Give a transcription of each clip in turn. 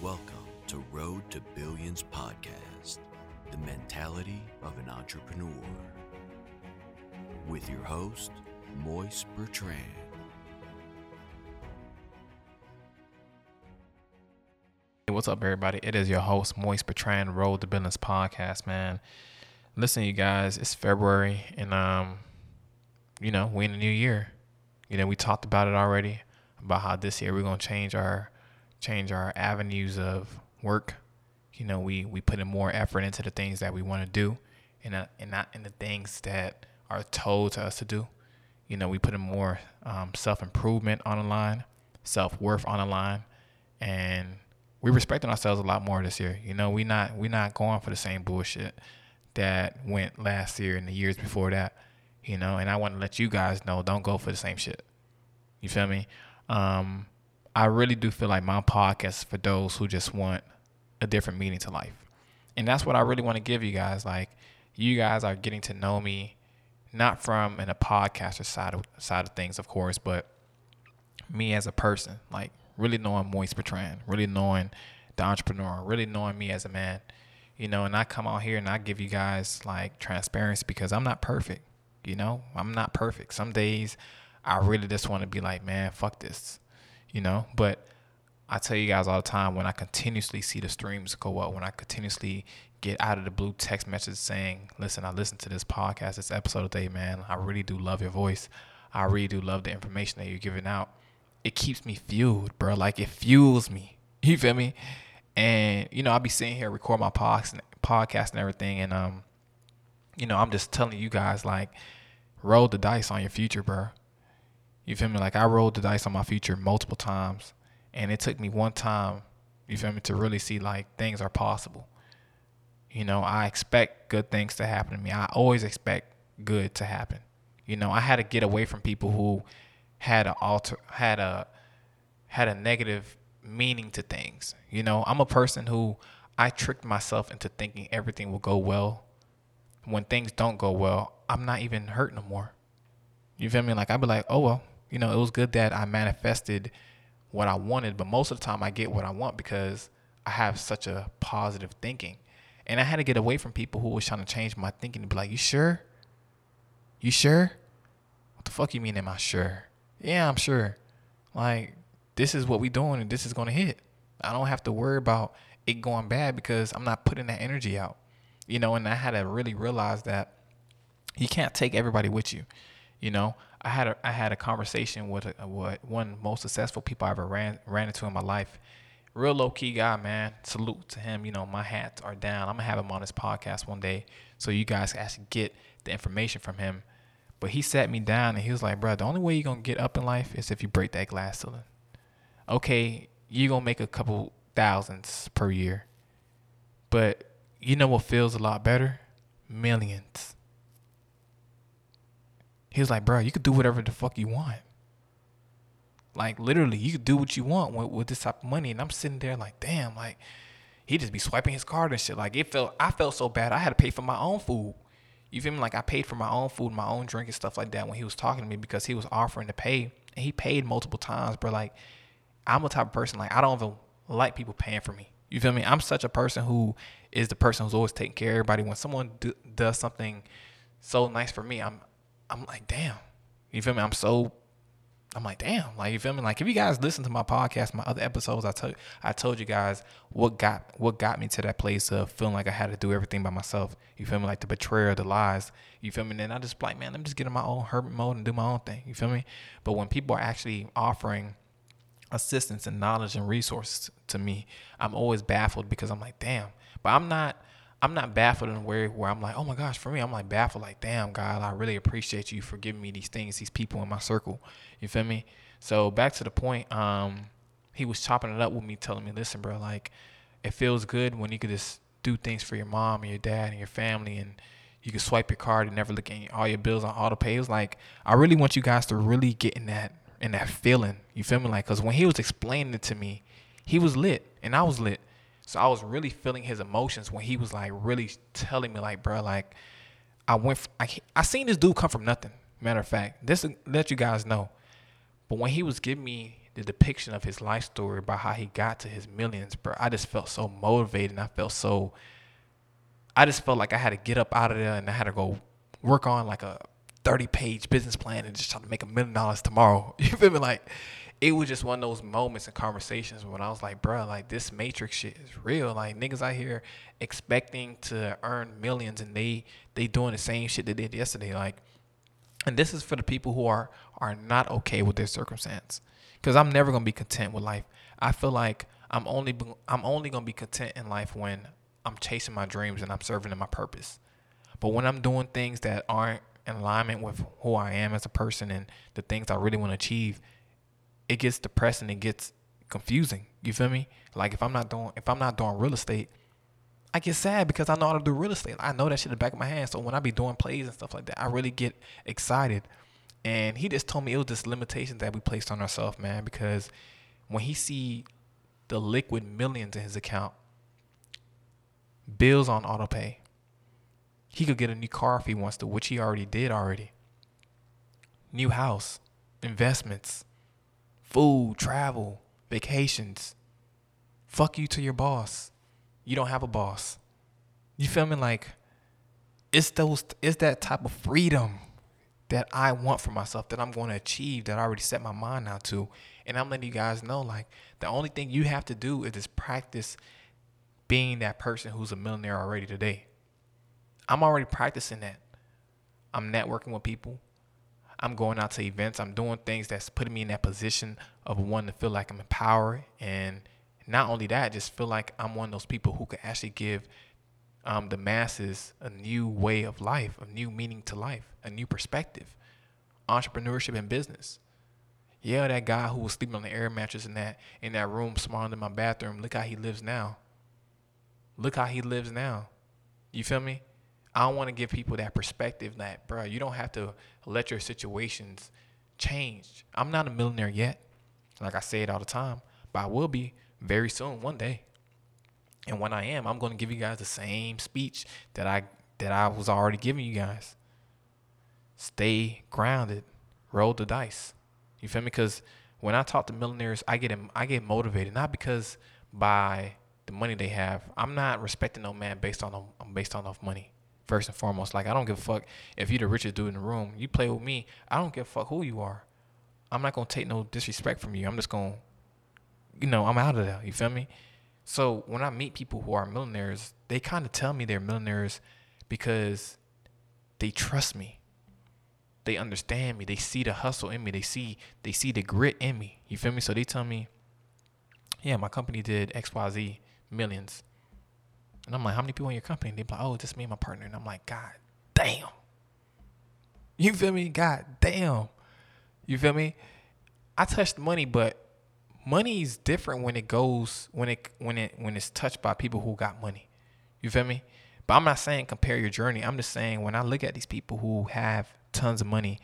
Welcome to Road to Billions podcast, the mentality of an entrepreneur. With your host, Moise Bertrand. Hey, what's up, everybody? It is your host, Moise Bertrand, Road to Billions podcast, man. Listen, you guys, it's February, and um, you know, we in the new year. You know, we talked about it already about how this year we're gonna change our change our avenues of work. You know, we we put in more effort into the things that we want to do, and uh, and not in the things that are told to us to do. You know, we put in more um, self improvement on the line, self worth on the line, and we're respecting ourselves a lot more this year. You know, we not we not going for the same bullshit that went last year and the years before that. You know, and I want to let you guys know, don't go for the same shit. You feel me? Um, I really do feel like my podcast is for those who just want a different meaning to life. And that's what I really want to give you guys. Like, you guys are getting to know me, not from in a podcaster side of, side of things, of course, but me as a person. Like, really knowing Moise Bertrand, really knowing the entrepreneur, really knowing me as a man. You know, and I come out here and I give you guys like transparency because I'm not perfect. You know, I'm not perfect. Some days I really just want to be like, man, fuck this. You know, but I tell you guys all the time when I continuously see the streams go up, when I continuously get out of the blue text message saying, listen, I listened to this podcast, this episode today, man. I really do love your voice. I really do love the information that you're giving out. It keeps me fueled, bro. Like it fuels me. You feel me? And you know, I'll be sitting here record my podcast and everything, and um, you know, I'm just telling you guys like, roll the dice on your future, bro. You feel me? Like I rolled the dice on my future multiple times, and it took me one time, you feel me, to really see like things are possible. You know, I expect good things to happen to me. I always expect good to happen. You know, I had to get away from people who had a alter had a had a negative meaning to things. You know, I'm a person who I tricked myself into thinking everything will go well. When things don't go well, I'm not even hurt no more. You feel me? Like I'd be like, oh well, you know, it was good that I manifested what I wanted, but most of the time I get what I want because I have such a positive thinking. And I had to get away from people who was trying to change my thinking and be like, You sure? You sure? What the fuck you mean am I sure? Yeah, I'm sure. Like, this is what we doing and this is gonna hit. I don't have to worry about it going bad because I'm not putting that energy out. You know, and I had to really realize that you can't take everybody with you. You know, I had a I had a conversation with a, one most successful people I ever ran ran into in my life. Real low key guy, man. Salute to him. You know, my hats are down. I'm gonna have him on this podcast one day so you guys can actually get the information from him. But he sat me down and he was like, bro, the only way you're gonna get up in life is if you break that glass ceiling. Okay, you're gonna make a couple thousands per year. But you know what feels a lot better? Millions. He was like, bro, you could do whatever the fuck you want. Like literally, you could do what you want with, with this type of money. And I'm sitting there like, damn, like he just be swiping his card and shit. Like it felt, I felt so bad. I had to pay for my own food. You feel me? Like I paid for my own food, my own drink and stuff like that when he was talking to me because he was offering to pay and he paid multiple times. But like, I'm a type of person like I don't even like people paying for me. You feel me? I'm such a person who is the person who's always taking care of everybody. When someone do, does something so nice for me, I'm I'm like, damn. You feel me? I'm so I'm like, damn. Like you feel me? Like if you guys listen to my podcast, my other episodes, I told I told you guys what got what got me to that place of feeling like I had to do everything by myself. You feel me? Like the betrayal, the lies. You feel me? And then I just like, man, let me just get in my own hermit mode and do my own thing. You feel me? But when people are actually offering assistance and knowledge and resources to me, I'm always baffled because I'm like, damn. But I'm not I'm not baffled in a way where I'm like, oh my gosh, for me, I'm like baffled, like, damn, God, I really appreciate you for giving me these things, these people in my circle. You feel me? So back to the point, um, he was chopping it up with me, telling me, listen, bro, like, it feels good when you could just do things for your mom and your dad and your family and you can swipe your card and never look at all your bills on auto pay. It was like, I really want you guys to really get in that in that feeling. You feel me? Like, cause when he was explaining it to me, he was lit and I was lit. So I was really feeling his emotions when he was like really telling me like, bro, like I went, f- I, I seen this dude come from nothing. Matter of fact, this let you guys know. But when he was giving me the depiction of his life story about how he got to his millions, bro, I just felt so motivated and I felt so I just felt like I had to get up out of there and I had to go work on like a 30 page business plan and just try to make a million dollars tomorrow. You feel me? Like it was just one of those moments and conversations when I was like, bro, like this matrix shit is real. Like niggas out here expecting to earn millions and they they doing the same shit they did yesterday. Like and this is for the people who are are not okay with their circumstance. Cause I'm never gonna be content with life. I feel like I'm only I'm only gonna be content in life when I'm chasing my dreams and I'm serving in my purpose. But when I'm doing things that aren't in alignment with who I am as a person and the things I really want to achieve, it gets depressing. It gets confusing. You feel me? Like if I'm not doing if I'm not doing real estate, I get sad because I know how to do real estate. I know that shit in the back of my hand. So when I be doing plays and stuff like that, I really get excited. And he just told me it was just limitations that we placed on ourselves, man. Because when he see the liquid millions in his account, bills on auto pay, he could get a new car if he wants to, which he already did already. New house, investments, food, travel, vacations. Fuck you to your boss. You don't have a boss. You feel me? Like it's those it's that type of freedom that I want for myself that I'm going to achieve that I already set my mind now to. And I'm letting you guys know like the only thing you have to do is just practice being that person who's a millionaire already today. I'm already practicing that. I'm networking with people. I'm going out to events. I'm doing things that's putting me in that position of one to feel like I'm empowered. And not only that, just feel like I'm one of those people who can actually give um, the masses a new way of life, a new meaning to life, a new perspective, entrepreneurship and business. Yeah, that guy who was sleeping on the air mattress in that in that room smaller than my bathroom. Look how he lives now. Look how he lives now. You feel me? I want to give people that perspective that, bro, you don't have to let your situations change. I'm not a millionaire yet. Like I say it all the time, but I will be very soon, one day. And when I am, I'm going to give you guys the same speech that I that I was already giving you guys. Stay grounded, roll the dice. You feel me? Because when I talk to millionaires, I get I get motivated not because by the money they have. I'm not respecting no man based on based on off money first and foremost. Like I don't give a fuck if you're the richest dude in the room. You play with me. I don't give a fuck who you are. I'm not gonna take no disrespect from you. I'm just gonna, you know, I'm out of there. You feel me? So when I meet people who are millionaires, they kind of tell me they're millionaires because they trust me. They understand me. They see the hustle in me. They see they see the grit in me. You feel me? So they tell me, yeah, my company did X Y Z millions. And I'm like, how many people in your company? And they're like, oh, just me and my partner. And I'm like, God damn. You feel me? God damn. You feel me? I touched money, but money is different when it goes when it when it when it's touched by people who got money. You feel me? But I'm not saying compare your journey. I'm just saying when I look at these people who have tons of money,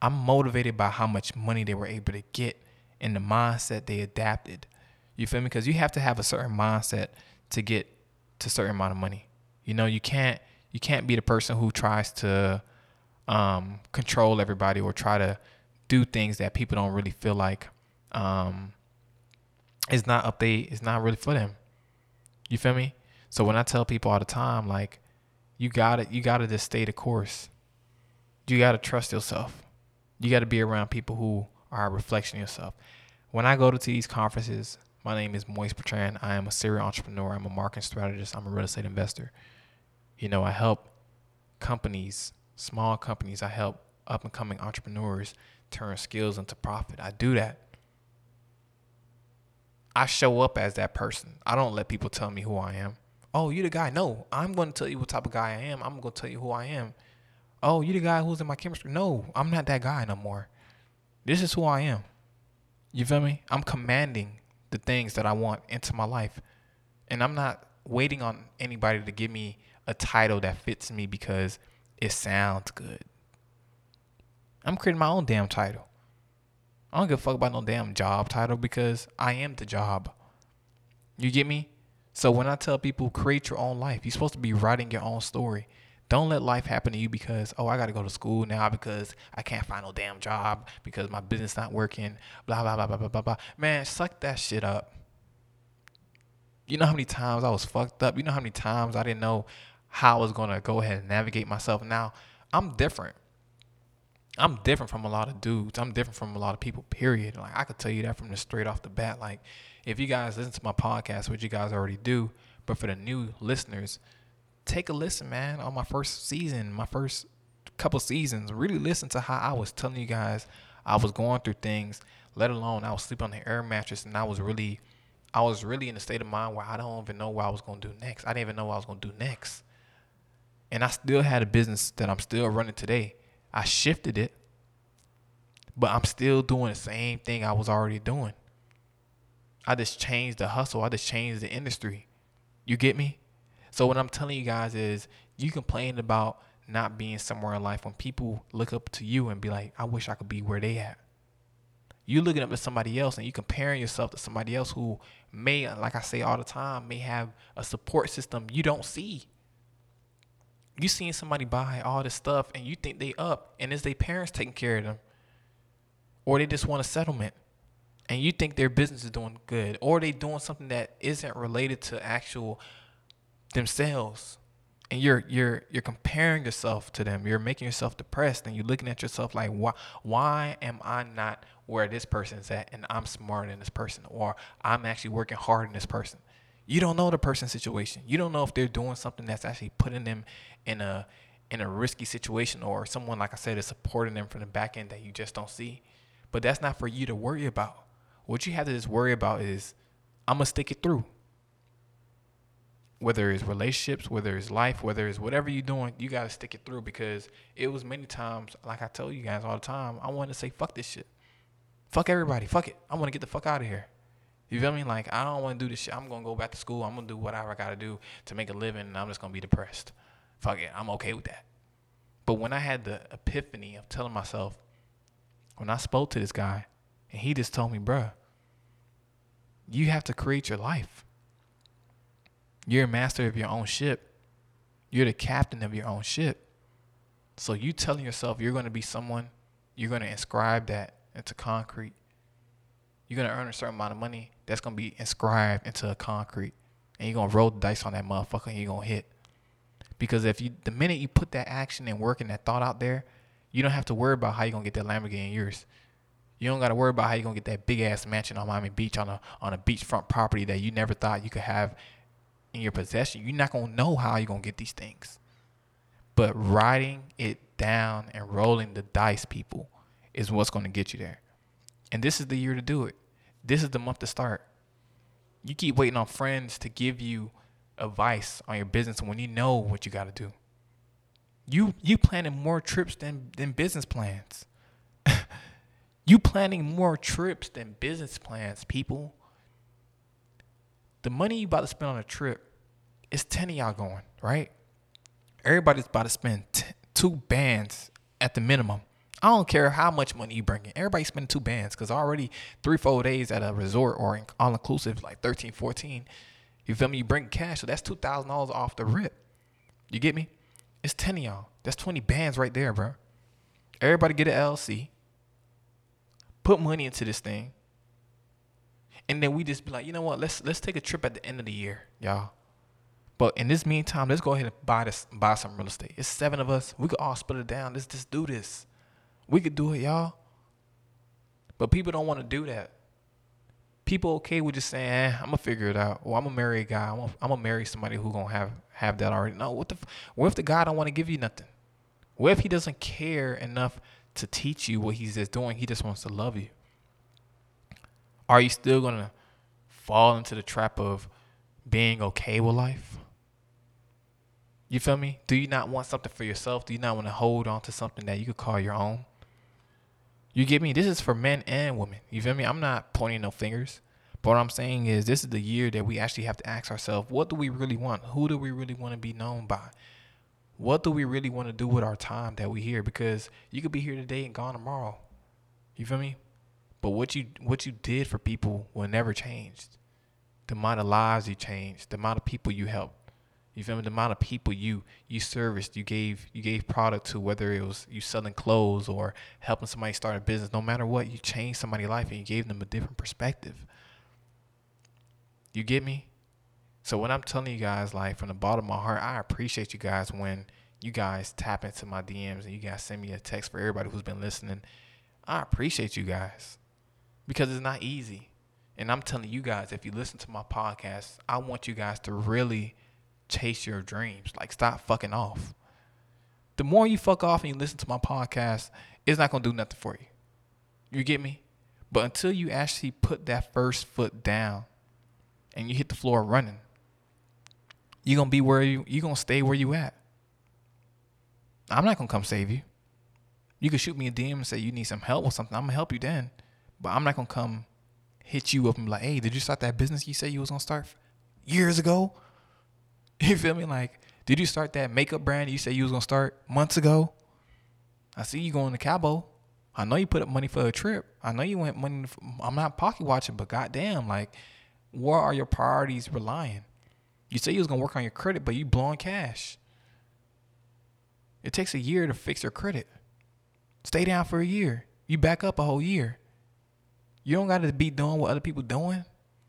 I'm motivated by how much money they were able to get and the mindset they adapted. You feel me? Because you have to have a certain mindset to get to a certain amount of money. You know, you can't you can't be the person who tries to um, control everybody or try to do things that people don't really feel like um, is not up they it's not really for them. You feel me? So when I tell people all the time, like, you gotta you gotta just stay the course. You gotta trust yourself. You gotta be around people who are a reflection of yourself. When I go to these conferences, my name is Moise Bertrand. I am a serial entrepreneur. I'm a marketing strategist. I'm a real estate investor. You know, I help companies, small companies, I help up and coming entrepreneurs turn skills into profit. I do that. I show up as that person. I don't let people tell me who I am. Oh, you the guy. No, I'm going to tell you what type of guy I am. I'm going to tell you who I am. Oh, you the guy who's in my chemistry. No, I'm not that guy no more. This is who I am. You feel me? I'm commanding the things that I want into my life. And I'm not waiting on anybody to give me a title that fits me because it sounds good. I'm creating my own damn title. I don't give a fuck about no damn job title because I am the job. You get me? So when I tell people create your own life, you're supposed to be writing your own story. Don't let life happen to you because oh I got to go to school now because I can't find no damn job because my business not working. Blah blah blah blah blah blah blah. Man, suck that shit up. You know how many times I was fucked up. You know how many times I didn't know how I was gonna go ahead and navigate myself. Now I'm different. I'm different from a lot of dudes. I'm different from a lot of people. Period. Like I could tell you that from the straight off the bat. Like if you guys listen to my podcast, which you guys already do, but for the new listeners take a listen, man, on my first season, my first couple seasons. Really listen to how I was telling you guys I was going through things, let alone I was sleeping on the air mattress and I was really I was really in a state of mind where I don't even know what I was gonna do next. I didn't even know what I was gonna do next. And I still had a business that I'm still running today. I shifted it, but I'm still doing the same thing I was already doing. I just changed the hustle. I just changed the industry. You get me? So what I'm telling you guys is you complain about not being somewhere in life when people look up to you and be like, I wish I could be where they at. You looking up to somebody else and you comparing yourself to somebody else who may, like I say all the time, may have a support system you don't see. You seeing somebody buy all this stuff and you think they up and it's their parents taking care of them. Or they just want a settlement and you think their business is doing good or they doing something that isn't related to actual themselves. And you're you're you're comparing yourself to them. You're making yourself depressed and you're looking at yourself like why why am i not where this person's at and i'm smarter than this person or i'm actually working harder than this person? You don't know the person's situation. You don't know if they're doing something that's actually putting them in a in a risky situation or someone like i said is supporting them from the back end that you just don't see. But that's not for you to worry about. What you have to just worry about is i'm gonna stick it through whether it's relationships, whether it's life, whether it's whatever you're doing, you gotta stick it through because it was many times, like I tell you guys all the time, I wanted to say fuck this shit, fuck everybody, fuck it, I want to get the fuck out of here. You feel me? Like I don't want to do this shit. I'm gonna go back to school. I'm gonna do whatever I gotta do to make a living, and I'm just gonna be depressed. Fuck it, I'm okay with that. But when I had the epiphany of telling myself, when I spoke to this guy, and he just told me, bruh, you have to create your life you're a master of your own ship. You're the captain of your own ship. So you telling yourself you're going to be someone, you're going to inscribe that into concrete. You're going to earn a certain amount of money that's going to be inscribed into a concrete. And you're going to roll the dice on that motherfucker and you're going to hit. Because if you, the minute you put that action and work and that thought out there, you don't have to worry about how you're going to get that Lamborghini in yours. You don't got to worry about how you're going to get that big ass mansion on Miami Beach on a, on a beachfront property that you never thought you could have in your possession, you're not gonna know how you're gonna get these things. But writing it down and rolling the dice, people, is what's gonna get you there. And this is the year to do it. This is the month to start. You keep waiting on friends to give you advice on your business when you know what you gotta do. You you planning more trips than than business plans. you planning more trips than business plans, people. The money you about to spend on a trip it's 10 of y'all going, right? Everybody's about to spend t- two bands at the minimum. I don't care how much money you bring in. Everybody's spending two bands because already three, four days at a resort or all inclusive, like 13, 14. You feel me? You bring cash, so that's $2,000 off the rip. You get me? It's 10 of y'all. That's 20 bands right there, bro. Everybody get an LLC. Put money into this thing. And then we just be like, you know what? Let's let's take a trip at the end of the year, y'all. But in this meantime, let's go ahead and buy this, buy some real estate. It's seven of us. We could all split it down. Let's just do this. We could do it, y'all. But people don't want to do that. People okay with just saying, eh, "I'm gonna figure it out," or "I'm gonna marry a guy. I'm gonna, I'm gonna marry somebody who gonna have have that already." No, what the? What if the guy don't want to give you nothing? What if he doesn't care enough to teach you what he's just doing? He just wants to love you. Are you still gonna fall into the trap of being okay with life? You feel me? Do you not want something for yourself? Do you not want to hold on to something that you could call your own? You get me? This is for men and women. You feel me? I'm not pointing no fingers. But what I'm saying is this is the year that we actually have to ask ourselves, what do we really want? Who do we really want to be known by? What do we really want to do with our time that we here? Because you could be here today and gone tomorrow. You feel me? But what you what you did for people will never change. The amount of lives you changed, the amount of people you helped, You feel me? The amount of people you you serviced, you gave you gave product to, whether it was you selling clothes or helping somebody start a business, no matter what, you changed somebody's life and you gave them a different perspective. You get me? So when I'm telling you guys, like from the bottom of my heart, I appreciate you guys when you guys tap into my DMs and you guys send me a text for everybody who's been listening. I appreciate you guys because it's not easy. And I'm telling you guys, if you listen to my podcast, I want you guys to really chase your dreams. Like, stop fucking off. The more you fuck off and you listen to my podcast, it's not gonna do nothing for you. You get me? But until you actually put that first foot down and you hit the floor running, you're gonna be where you you're gonna stay where you at. I'm not gonna come save you. You can shoot me a DM and say you need some help or something. I'm gonna help you then. But I'm not gonna come hit you up and be like, hey, did you start that business you said you was gonna start years ago? You feel me? Like, did you start that makeup brand you said you was gonna start months ago? I see you going to Cabo. I know you put up money for a trip. I know you went money. For, I'm not pocket watching, but goddamn, like, where are your priorities relying? You say you was gonna work on your credit, but you blowing cash. It takes a year to fix your credit. Stay down for a year. You back up a whole year. You don't got to be doing what other people doing,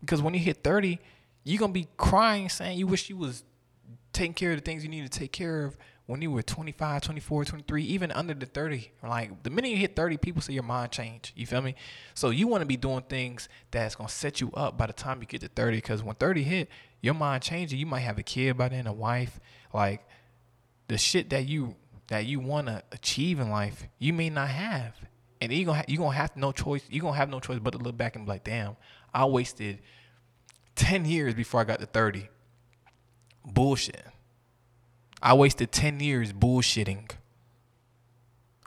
because when you hit thirty, you're gonna be crying, saying you wish you was taking care of the things you need to take care of when you were 25, 24, 23, even under the 30. Like the minute you hit 30, people say your mind change. You feel me? So you want to be doing things that's going to set you up by the time you get to 30 because when 30 hit, your mind changes. You might have a kid by then, a wife. Like the shit that you that you want to achieve in life, you may not have. And you're going to you going to have no choice. You're going to have no choice but to look back and be like, "Damn, I wasted 10 years before I got to 30 bullshit. I wasted 10 years bullshitting.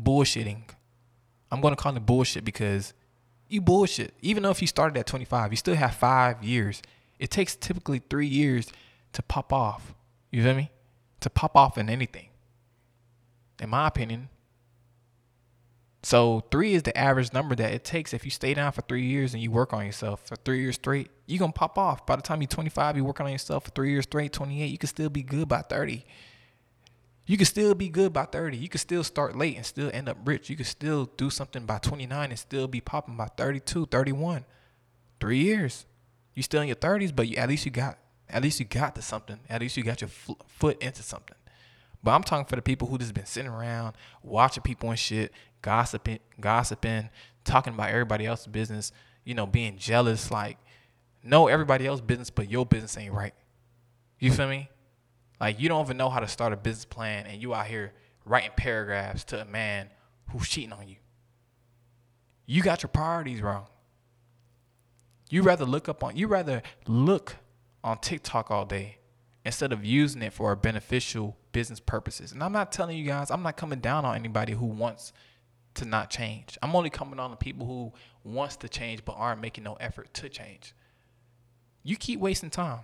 Bullshitting. I'm going to call it bullshit because you bullshit. Even though if you started at 25, you still have five years. It takes typically three years to pop off. You feel me? To pop off in anything. In my opinion. So three is the average number that it takes if you stay down for three years and you work on yourself for three years straight. You're to pop off. By the time you're 25, you're working on yourself for three years straight, 28, you can still be good by 30. You can still be good by 30. You can still start late and still end up rich. You can still do something by 29 and still be popping by 32, 31. Three years. You still in your 30s, but you, at least you got at least you got to something. At least you got your foot into something. But I'm talking for the people who just been sitting around watching people and shit, gossiping, gossiping, talking about everybody else's business, you know, being jealous. Like, know everybody else's business, but your business ain't right. You feel me? Like you don't even know how to start a business plan, and you out here writing paragraphs to a man who's cheating on you. You got your priorities wrong. You rather look up on you rather look on TikTok all day instead of using it for a beneficial business purposes. And I'm not telling you guys, I'm not coming down on anybody who wants to not change. I'm only coming on the people who wants to change but aren't making no effort to change. You keep wasting time.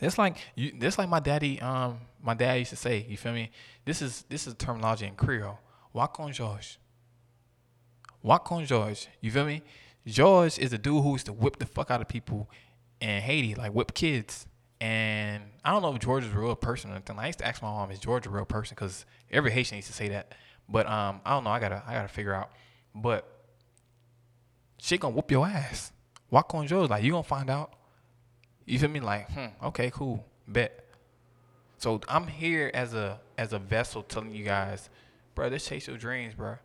It's like you. That's like my daddy. Um, my dad used to say. You feel me? This is this is terminology in Creole. Walk on George. Walk on George. You feel me? George is the dude who used to whip the fuck out of people in Haiti, like whip kids. And I don't know if George is a real person or anything. I used to ask my mom, "Is George a real person?" Because every Haitian used to say that. But um, I don't know. I gotta I gotta figure out. But she gonna whoop your ass. Walk on George. Like you gonna find out. You feel me? Like, hmm, okay, cool, bet. So I'm here as a as a vessel telling you guys, bro, let's chase your dreams, bro.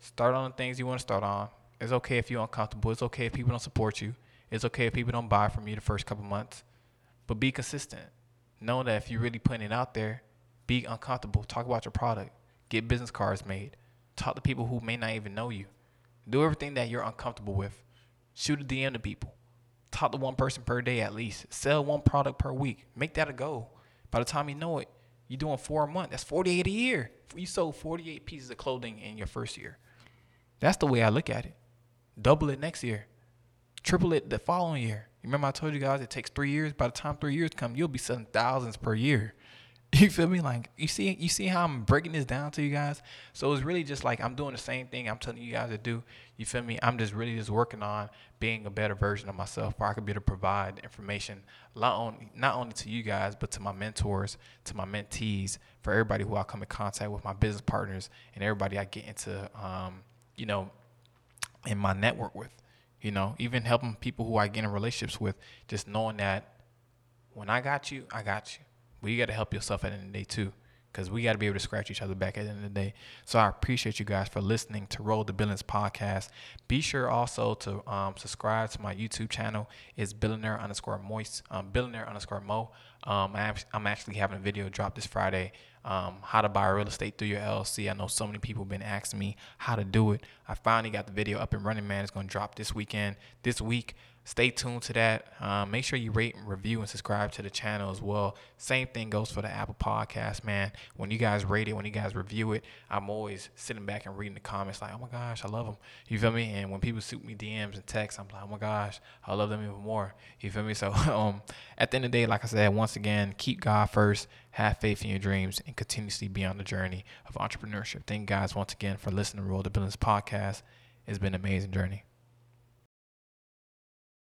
Start on the things you want to start on. It's okay if you're uncomfortable. It's okay if people don't support you. It's okay if people don't buy from you the first couple months. But be consistent. Know that if you're really putting it out there, be uncomfortable. Talk about your product. Get business cards made. Talk to people who may not even know you. Do everything that you're uncomfortable with. Shoot a DM to people talk to one person per day at least. Sell one product per week. Make that a goal. By the time you know it, you're doing four a month. That's 48 a year. You sold 48 pieces of clothing in your first year. That's the way I look at it. Double it next year. Triple it the following year. Remember I told you guys it takes three years. By the time three years come, you'll be selling thousands per year. You feel me? Like you see, you see how I'm breaking this down to you guys. So it's really just like I'm doing the same thing I'm telling you guys to do. You feel me? I'm just really just working on being a better version of myself, where I could be able to provide information not only not only to you guys, but to my mentors, to my mentees, for everybody who I come in contact with, my business partners, and everybody I get into, um, you know, in my network with. You know, even helping people who I get in relationships with, just knowing that when I got you, I got you. But you got to help yourself at the end of the day too, because we got to be able to scratch each other back at the end of the day. So I appreciate you guys for listening to Road to Billions podcast. Be sure also to um, subscribe to my YouTube channel. It's billionaire underscore moist, um, billionaire underscore mo. Um, I'm actually having a video drop this Friday. Um, how to buy real estate through your LLC. I know so many people have been asking me how to do it. I finally got the video up and running, man. It's going to drop this weekend, this week stay tuned to that. Um, make sure you rate and review and subscribe to the channel as well. Same thing goes for the Apple Podcast, man. When you guys rate it, when you guys review it, I'm always sitting back and reading the comments like, oh my gosh, I love them. You feel me? And when people shoot me DMs and texts, I'm like, oh my gosh, I love them even more. You feel me? So um, at the end of the day, like I said, once again, keep God first, have faith in your dreams, and continuously be on the journey of entrepreneurship. Thank you guys once again for listening to Road to Billions podcast. It's been an amazing journey.